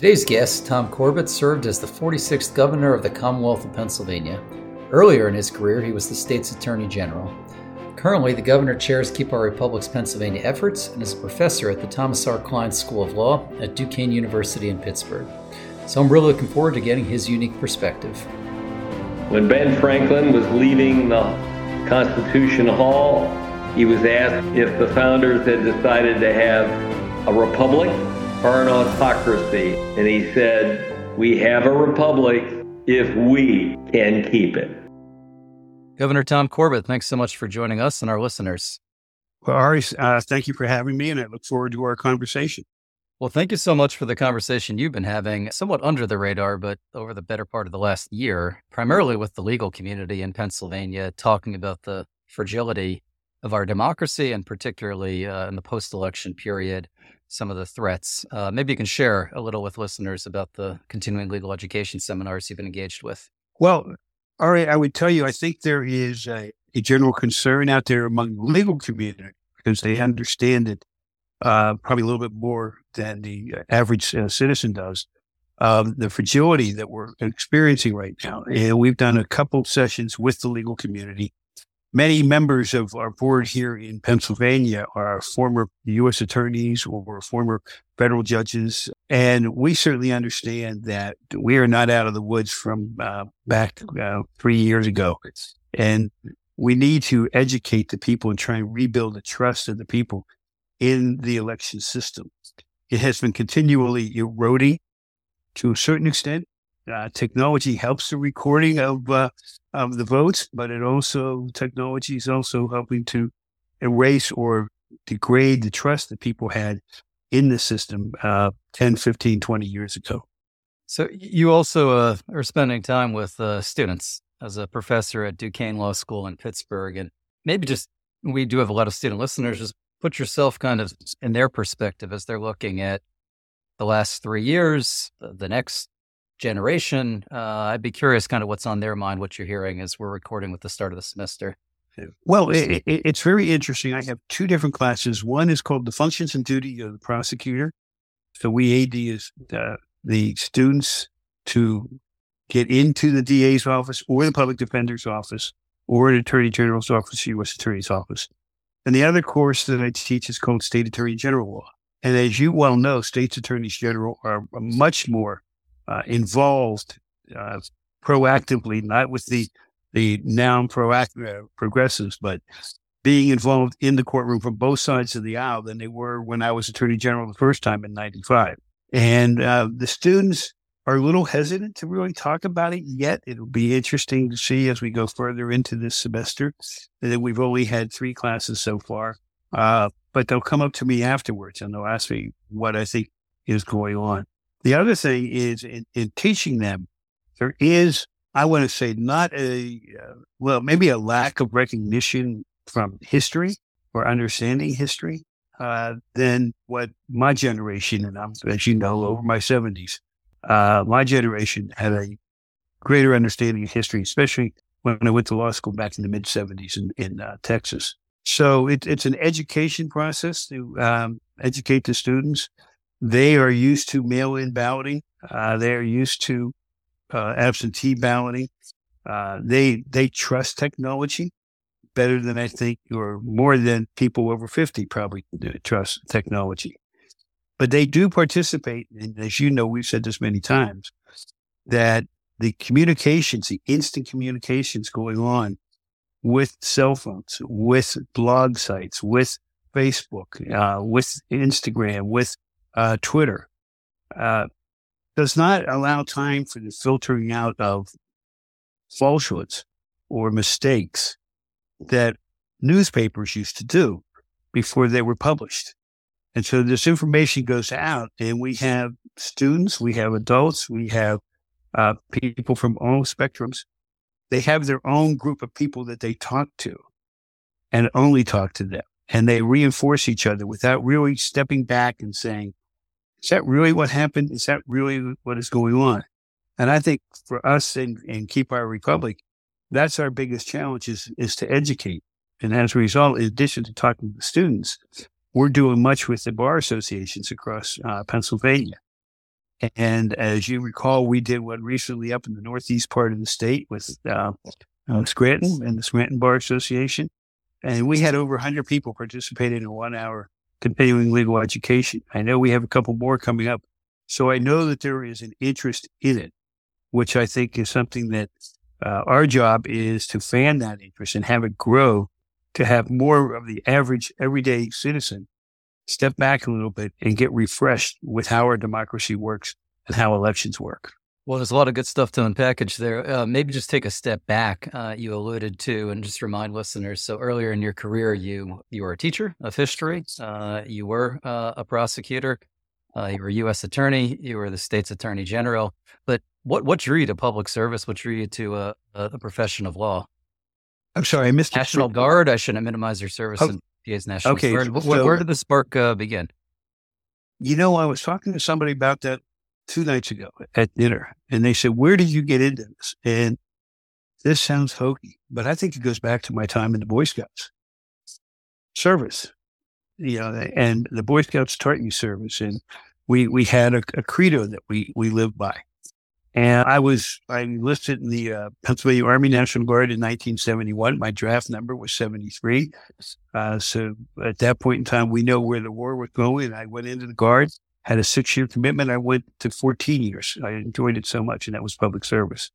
Today's guest, Tom Corbett, served as the 46th governor of the Commonwealth of Pennsylvania. Earlier in his career, he was the state's attorney general. Currently, the governor chairs Keep Our Republic's Pennsylvania efforts and is a professor at the Thomas R. Kline School of Law at Duquesne University in Pittsburgh. So I'm really looking forward to getting his unique perspective. When Ben Franklin was leaving the Constitution Hall, he was asked if the founders had decided to have a republic or an autocracy. And he said, We have a republic if we can keep it. Governor Tom Corbett, thanks so much for joining us and our listeners. Well, Ari, uh, thank you for having me, and I look forward to our conversation. Well, thank you so much for the conversation you've been having, somewhat under the radar, but over the better part of the last year, primarily with the legal community in Pennsylvania, talking about the fragility of our democracy and particularly uh, in the post election period, some of the threats. Uh, maybe you can share a little with listeners about the continuing legal education seminars you've been engaged with. Well, all right, I would tell you, I think there is a, a general concern out there among the legal community because they understand it uh, probably a little bit more than the average uh, citizen does. Um, the fragility that we're experiencing right now. And we've done a couple sessions with the legal community. Many members of our board here in Pennsylvania are former U.S. attorneys or former federal judges. And we certainly understand that we are not out of the woods from uh, back uh, three years ago. And we need to educate the people and try and rebuild the trust of the people in the election system. It has been continually eroding to a certain extent. Uh, technology helps the recording of uh, of the votes, but it also technology is also helping to erase or degrade the trust that people had in the system uh, 10, 15, 20 years ago. So you also uh, are spending time with uh, students as a professor at Duquesne Law School in Pittsburgh, and maybe just we do have a lot of student listeners. Just put yourself kind of in their perspective as they're looking at the last three years, the next generation. Uh, I'd be curious kind of what's on their mind, what you're hearing as we're recording with the start of the semester. Well, it, it, it's very interesting. I have two different classes. One is called the functions and duty of the prosecutor. So we AD is uh, the students to get into the DA's office or the public defender's office or an attorney general's office, U.S. attorney's office. And the other course that I teach is called State Attorney General Law. And as you well know, states attorneys general are much more uh, involved uh, proactively, not with the the now proactive uh, progressives, but being involved in the courtroom from both sides of the aisle than they were when I was attorney general the first time in '95. And uh, the students are a little hesitant to really talk about it yet. It'll be interesting to see as we go further into this semester that we've only had three classes so far. Uh, but they'll come up to me afterwards and they'll ask me what I think is going on. The other thing is in, in teaching them, there is, I want to say, not a, uh, well, maybe a lack of recognition from history or understanding history uh, than what my generation, and I'm, as you know, over my 70s, uh, my generation had a greater understanding of history, especially when I went to law school back in the mid 70s in, in uh, Texas. So it, it's an education process to um, educate the students. They are used to mail in balloting. Uh, they are used to uh, absentee balloting. Uh, they they trust technology better than I think, or more than people over 50 probably trust technology. But they do participate. And as you know, we've said this many times that the communications, the instant communications going on with cell phones, with blog sites, with Facebook, uh, with Instagram, with uh, Twitter, uh, does not allow time for the filtering out of falsehoods or mistakes that newspapers used to do before they were published. And so this information goes out, and we have students, we have adults, we have uh, people from all spectrums. They have their own group of people that they talk to and only talk to them. And they reinforce each other without really stepping back and saying, is that really what happened? Is that really what is going on? And I think for us and, and Keep Our Republic, that's our biggest challenge is, is to educate. And as a result, in addition to talking to students, we're doing much with the bar associations across uh, Pennsylvania And as you recall, we did one recently up in the northeast part of the state with uh, uh, Scranton and the Scranton Bar Association. And we had over 100 people participating in a one hour continuing legal education. I know we have a couple more coming up. So I know that there is an interest in it, which I think is something that uh, our job is to fan that interest and have it grow to have more of the average everyday citizen step back a little bit and get refreshed with how our democracy works and how elections work. Well, there's a lot of good stuff to unpackage there. Uh, maybe just take a step back. Uh, you alluded to, and just remind listeners. So earlier in your career, you you were a teacher of history. Uh, you were uh, a prosecutor. Uh, you were a U.S. attorney. You were the state's attorney general. But what what drew you to public service? What drew you to a, a profession of law? I'm sorry, I missed National Guard. I shouldn't minimize your service oh, in PA's National okay, Guard. So, where did the spark uh, begin? You know, I was talking to somebody about that two nights ago at dinner, and they said, "Where did you get into this?" And this sounds hokey, but I think it goes back to my time in the Boy Scouts service. You know, and the Boy Scouts taught you service, and we we had a, a credo that we we lived by. And I was, I enlisted in the uh, Pennsylvania Army National Guard in 1971. My draft number was 73. Uh, so at that point in time, we know where the war was going. I went into the Guard, had a six year commitment. I went to 14 years. I enjoyed it so much, and that was public service.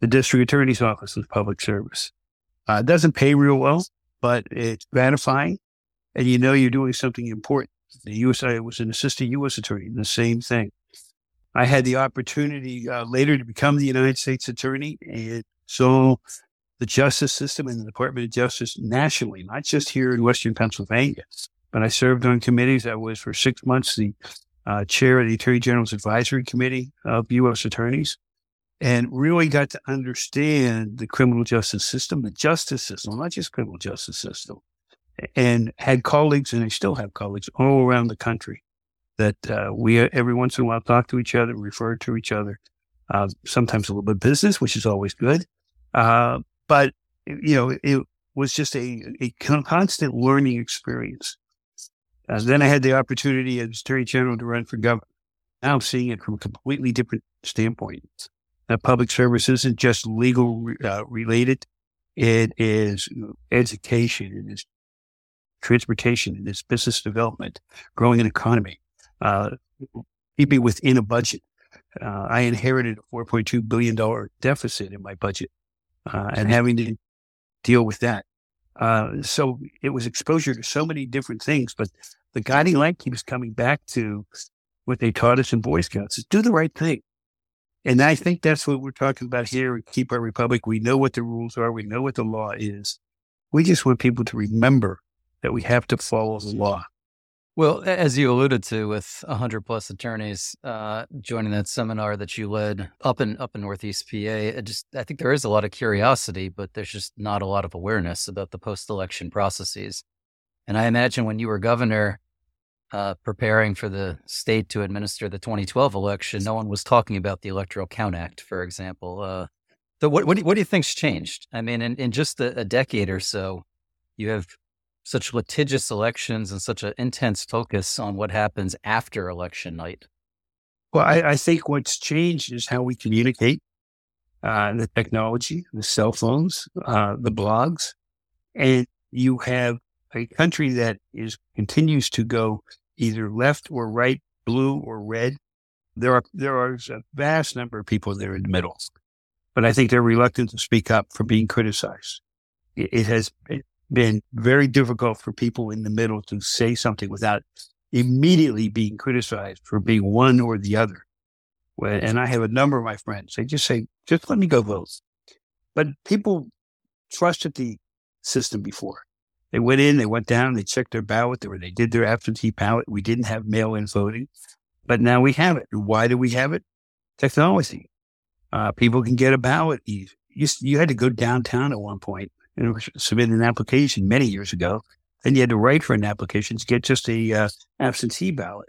The district attorney's office was public service. Uh, it doesn't pay real well, but it's gratifying. And you know you're doing something important. The U.S. I was an assistant U.S. attorney, the same thing. I had the opportunity uh, later to become the United States Attorney and saw the justice system and the Department of Justice nationally, not just here in Western Pennsylvania. But I served on committees. I was for six months the uh, chair of the Attorney General's Advisory Committee of U.S. Attorneys and really got to understand the criminal justice system, the justice system, not just criminal justice system, and had colleagues, and I still have colleagues all around the country that uh, we every once in a while talk to each other, refer to each other. Uh, sometimes a little bit business, which is always good. Uh, but you know, it was just a, a constant learning experience. Uh, then I had the opportunity as Attorney General to run for governor. Now I'm seeing it from a completely different standpoint. That public service isn't just legal uh, related; it is education, it is transportation, it is business development, growing an economy uh, keeping within a budget. Uh, I inherited a $4.2 billion deficit in my budget uh, and having to deal with that. Uh, so it was exposure to so many different things, but the guiding light keeps coming back to what they taught us in Boy Scouts is do the right thing. And I think that's what we're talking about here. Keep our republic. We know what the rules are. We know what the law is. We just want people to remember that we have to follow the law. Well, as you alluded to, with hundred plus attorneys uh, joining that seminar that you led up in up in Northeast PA, just I think there is a lot of curiosity, but there's just not a lot of awareness about the post election processes. And I imagine when you were governor, uh, preparing for the state to administer the 2012 election, no one was talking about the Electoral Count Act, for example. Uh, so, what what do, you, what do you think's changed? I mean, in, in just a, a decade or so, you have such litigious elections and such an intense focus on what happens after election night? Well, I, I think what's changed is how we communicate, uh, the technology, the cell phones, uh, the blogs, and you have a country that is continues to go either left or right, blue or red. There are there are a vast number of people there in the middle, but I think they're reluctant to speak up for being criticized. It, it has it, been very difficult for people in the middle to say something without immediately being criticized for being one or the other. And I have a number of my friends, they just say, just let me go vote. But people trusted the system before. They went in, they went down, they checked their ballot, they, did their absentee ballot. We didn't have mail in voting, but now we have it. Why do we have it? Technology. Uh, people can get a ballot. You, you had to go downtown at one point and submit an application many years ago. Then you had to write for an application to get just a uh, absentee ballot.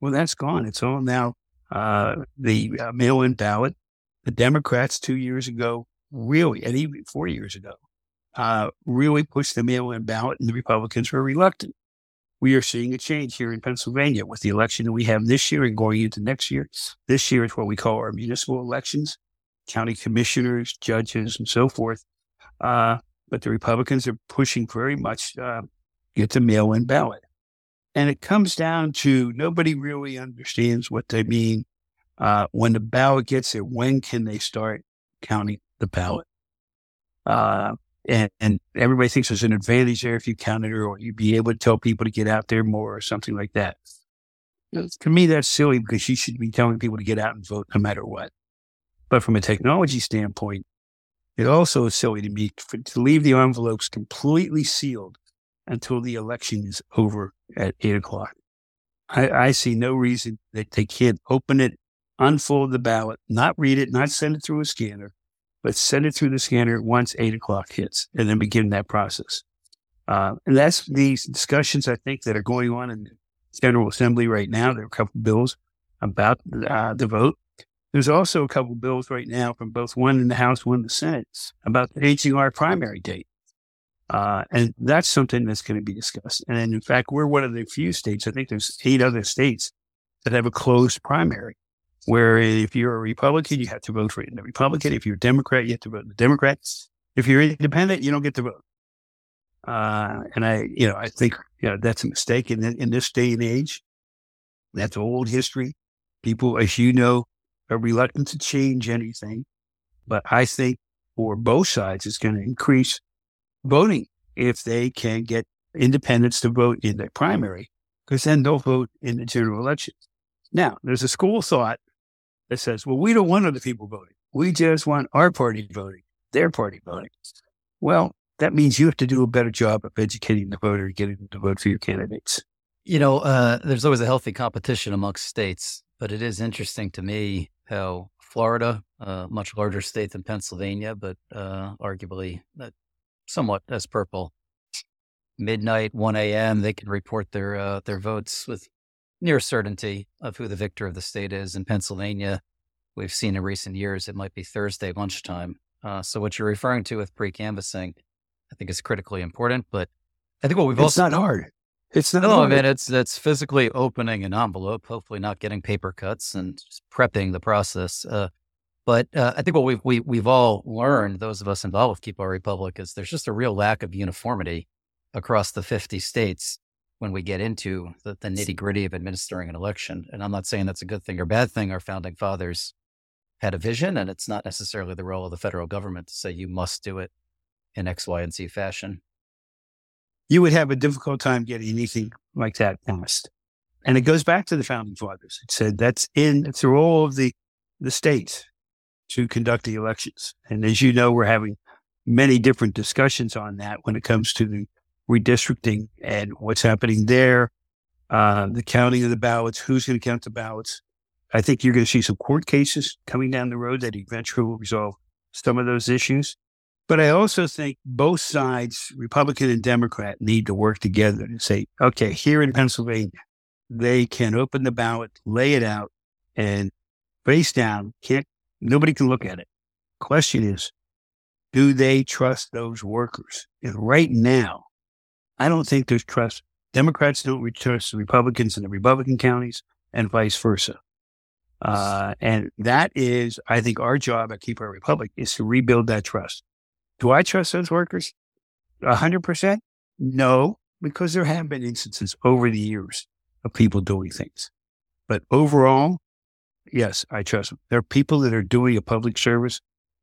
Well, that's gone. It's all now uh, the uh, mail-in ballot. The Democrats two years ago really, and even four years ago, uh, really pushed the mail-in ballot, and the Republicans were reluctant. we are seeing a change here in Pennsylvania with the election that we have this year and going into next year. This year is what we call our municipal elections, county commissioners, judges, and so forth. Uh, but the Republicans are pushing very much uh, get the mail-in ballot, and it comes down to nobody really understands what they mean uh, when the ballot gets there. When can they start counting the ballot? Uh, and, and everybody thinks there's an advantage there if you count it, or you'd be able to tell people to get out there more, or something like that. To me, that's silly because you should be telling people to get out and vote no matter what. But from a technology standpoint, it also is silly to me for, to leave the envelopes completely sealed until the election is over at eight o'clock. I, I see no reason that they can't open it, unfold the ballot, not read it, not send it through a scanner, but send it through the scanner once eight o'clock hits and then begin that process. Uh, and that's these discussions I think that are going on in the General Assembly right now. There are a couple bills about uh, the vote. There's also a couple bills right now from both one in the House, one in the Senate about changing our primary date. Uh, and that's something that's going to be discussed. And in fact, we're one of the few states, I think there's eight other states that have a closed primary where if you're a Republican, you have to vote for the Republican. If you're a Democrat, you have to vote for the Democrats. If you're independent, you don't get to vote. Uh, and I, you know, I think, you know, that's a mistake in, in this day and age. That's old history. People, as you know, are reluctant to change anything. But I think for both sides, it's going to increase voting if they can get independents to vote in the primary, because then they'll vote in the general election. Now, there's a school of thought that says, well, we don't want other people voting. We just want our party voting, their party voting. Well, that means you have to do a better job of educating the voter, and getting them to vote for your candidates. You know, uh, there's always a healthy competition amongst states, but it is interesting to me how Florida, a much larger state than Pennsylvania, but uh, arguably uh, somewhat as purple, midnight, 1 a.m., they can report their uh, their votes with near certainty of who the victor of the state is. In Pennsylvania, we've seen in recent years it might be Thursday lunchtime. Uh, so what you're referring to with pre-canvassing, I think is critically important. But I think what we've it's also not hard. It's not. no, hard. I mean it's it's physically opening an envelope, hopefully not getting paper cuts and just prepping the process. Uh, but uh, I think what we've we, we've all learned, those of us involved with Keep Our Republic, is there's just a real lack of uniformity across the 50 states when we get into the, the nitty gritty of administering an election. And I'm not saying that's a good thing or bad thing. Our founding fathers had a vision, and it's not necessarily the role of the federal government to say you must do it in X, Y, and Z fashion. You would have a difficult time getting anything like that passed. And it goes back to the founding fathers. It said that's in through all of the the states to conduct the elections. And as you know, we're having many different discussions on that when it comes to the redistricting and what's happening there, uh, the counting of the ballots, who's going to count the ballots. I think you're going to see some court cases coming down the road that eventually will resolve some of those issues. But I also think both sides, Republican and Democrat, need to work together and say, okay, here in Pennsylvania, they can open the ballot, lay it out, and face down, can't nobody can look at it. Question is, do they trust those workers? And right now, I don't think there's trust. Democrats don't trust the Republicans in the Republican counties and vice versa. Uh, and that is, I think, our job at Keep Our Republic is to rebuild that trust. Do I trust those workers? A hundred percent? No, because there have been instances over the years of people doing things. But overall, yes, I trust them. There are people that are doing a public service.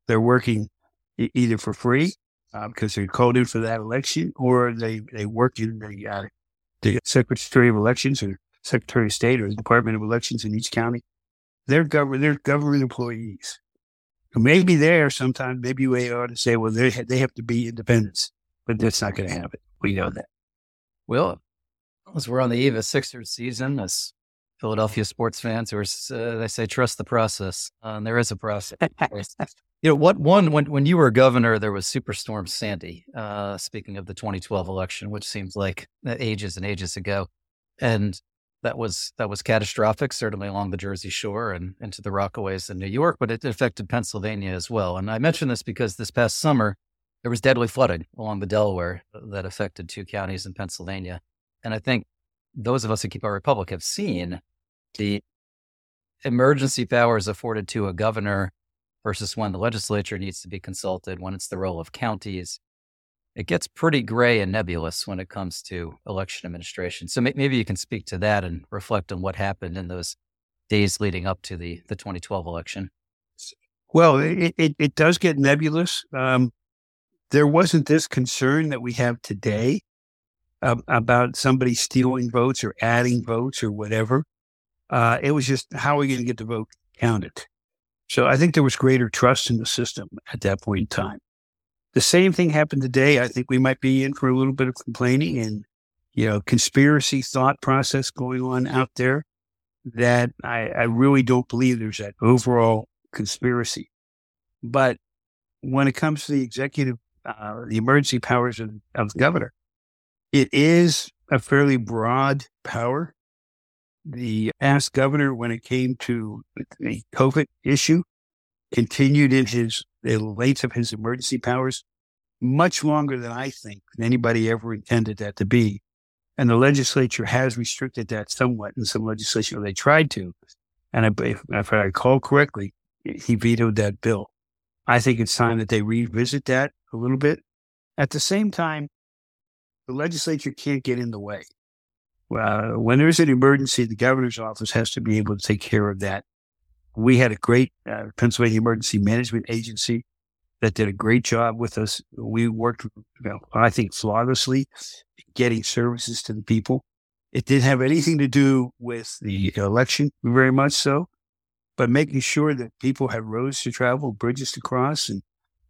They're working e- either for free uh, because they're called in for that election, or they they work in the uh, the Secretary of Elections or Secretary of State or the Department of Elections in each county. They're government they're government employees. Maybe there sometimes maybe we ought to say, well, they ha- they have to be independents, but that's not going to happen. We know that. Well, as we're on the eve of Sixers season, as Philadelphia sports fans who are, uh, they say, trust the process. Uh, and there is a process. you know, what one, when, when you were governor, there was Superstorm Sandy, uh, speaking of the 2012 election, which seems like ages and ages ago. And that was, that was catastrophic, certainly along the Jersey Shore and into the Rockaways in New York, but it affected Pennsylvania as well. And I mention this because this past summer, there was deadly flooding along the Delaware that affected two counties in Pennsylvania. And I think those of us who keep our republic have seen the emergency powers afforded to a governor versus when the legislature needs to be consulted, when it's the role of counties. It gets pretty gray and nebulous when it comes to election administration. So maybe you can speak to that and reflect on what happened in those days leading up to the, the 2012 election. Well, it, it, it does get nebulous. Um, there wasn't this concern that we have today um, about somebody stealing votes or adding votes or whatever. Uh, it was just how are we going to get the vote counted? So I think there was greater trust in the system at that point in time. The same thing happened today. I think we might be in for a little bit of complaining and, you know, conspiracy thought process going on out there that I, I really don't believe there's that overall conspiracy. But when it comes to the executive, uh, the emergency powers of, of the governor, it is a fairly broad power the past governor, when it came to the COVID issue, continued in his the length of his emergency powers much longer than I think anybody ever intended that to be. And the legislature has restricted that somewhat in some legislation. They tried to. And if, if I recall correctly, he vetoed that bill. I think it's time that they revisit that a little bit. At the same time, the legislature can't get in the way uh, when there's an emergency, the governor's office has to be able to take care of that. We had a great uh, Pennsylvania Emergency Management Agency that did a great job with us. We worked, you know, I think, flawlessly getting services to the people. It didn't have anything to do with the election, very much so, but making sure that people had roads to travel, bridges to cross, and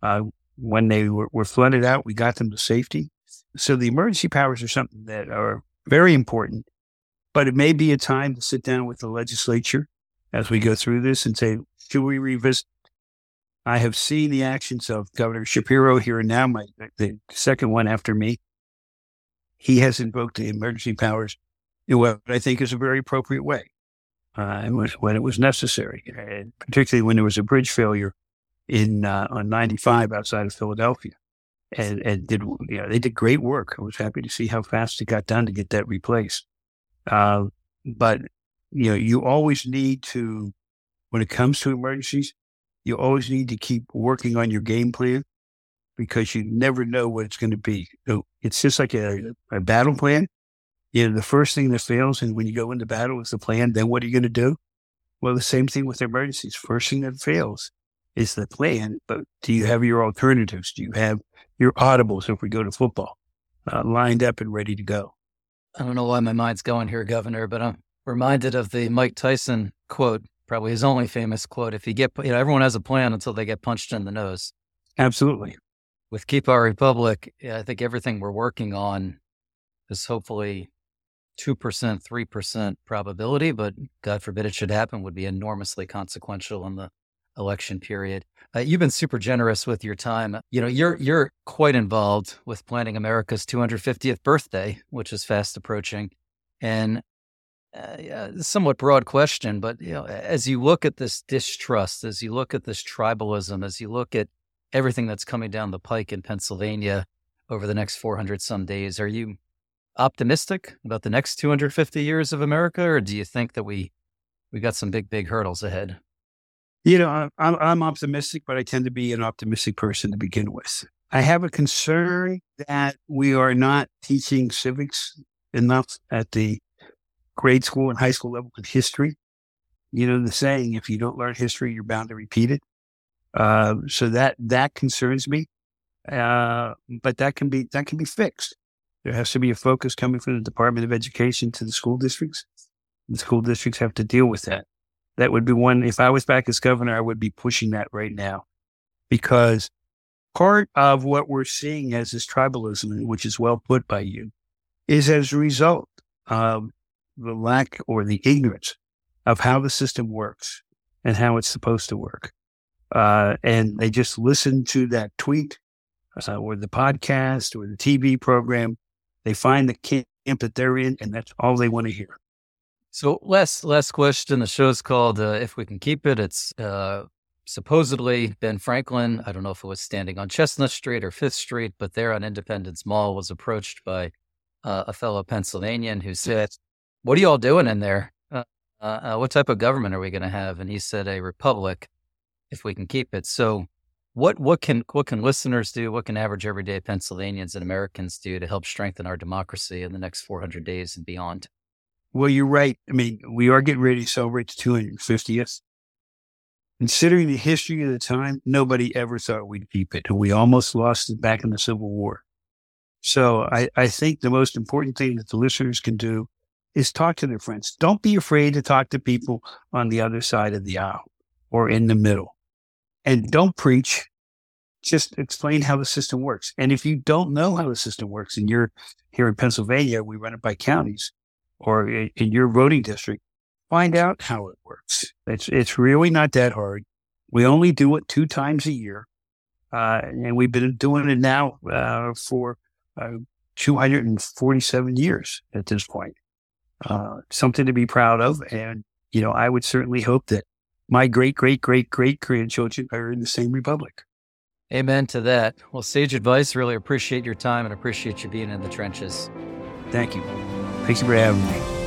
uh, when they were, were flooded out, we got them to safety. So the emergency powers are something that are very important. But it may be a time to sit down with the legislature as we go through this and say, should we revisit? I have seen the actions of Governor Shapiro here and now, my, the second one after me. He has invoked the emergency powers in what I think is a very appropriate way. Uh, when it was necessary, and particularly when there was a bridge failure in uh, on 95 outside of Philadelphia and, and did, you know, they did great work. I was happy to see how fast it got done to get that replaced. Uh, but, you know, you always need to, when it comes to emergencies, you always need to keep working on your game plan because you never know what it's going to be. So it's just like a, a battle plan. You know, the first thing that fails, and when you go into battle is the plan, then what are you going to do? Well, the same thing with emergencies. First thing that fails is the plan, but do you have your alternatives? Do you have your audibles if we go to football uh, lined up and ready to go? I don't know why my mind's going here, Governor, but I'm reminded of the Mike Tyson quote, probably his only famous quote. If you get, you know, everyone has a plan until they get punched in the nose. Absolutely. With Keep Our Republic, I think everything we're working on is hopefully 2%, 3% probability, but God forbid it should happen, would be enormously consequential in the election period. Uh, you've been super generous with your time. You know, you're you're quite involved with planning America's 250th birthday, which is fast approaching. And uh, somewhat broad question, but you know, as you look at this distrust, as you look at this tribalism, as you look at everything that's coming down the pike in Pennsylvania over the next 400 some days, are you optimistic about the next 250 years of America, or do you think that we we got some big big hurdles ahead? You know, I'm, I'm optimistic, but I tend to be an optimistic person to begin with. I have a concern that we are not teaching civics enough at the grade school and high school level in history. You know, the saying, if you don't learn history, you're bound to repeat it. Uh, so that, that concerns me. Uh, but that can be, that can be fixed. There has to be a focus coming from the Department of Education to the school districts. The school districts have to deal with that that would be one. If I was back as governor, I would be pushing that right now because part of what we're seeing as this tribalism, which is well put by you, is as a result of the lack or the ignorance of how the system works and how it's supposed to work. Uh, and they just listen to that tweet uh, or the podcast or the TV program. They find the camp that they're in, and that's all they want to hear. So last last question. The show's called uh, "If We Can Keep It." It's uh, supposedly Ben Franklin. I don't know if it was standing on Chestnut Street or Fifth Street, but there on Independence Mall was approached by uh, a fellow Pennsylvanian who said, what are you all doing in there? Uh, uh, what type of government are we going to have? And he said, a republic, if we can keep it. So, what what can what can listeners do? What can average everyday Pennsylvanians and Americans do to help strengthen our democracy in the next 400 days and beyond? Well, you're right. I mean, we are getting ready to celebrate the 250th. Considering the history of the time, nobody ever thought we'd keep it. We almost lost it back in the Civil War. So I, I think the most important thing that the listeners can do is talk to their friends. Don't be afraid to talk to people on the other side of the aisle or in the middle. And don't preach. Just explain how the system works. And if you don't know how the system works, and you're here in Pennsylvania, we run it by counties or in your voting district, find out how it works. It's, it's really not that hard. We only do it two times a year. Uh, and we've been doing it now uh, for uh, 247 years at this point. Uh, something to be proud of. And, you know, I would certainly hope that my great, great, great, great grandchildren are in the same republic. Amen to that. Well, sage advice. Really appreciate your time and appreciate you being in the trenches. Thank you. Thank you for having me.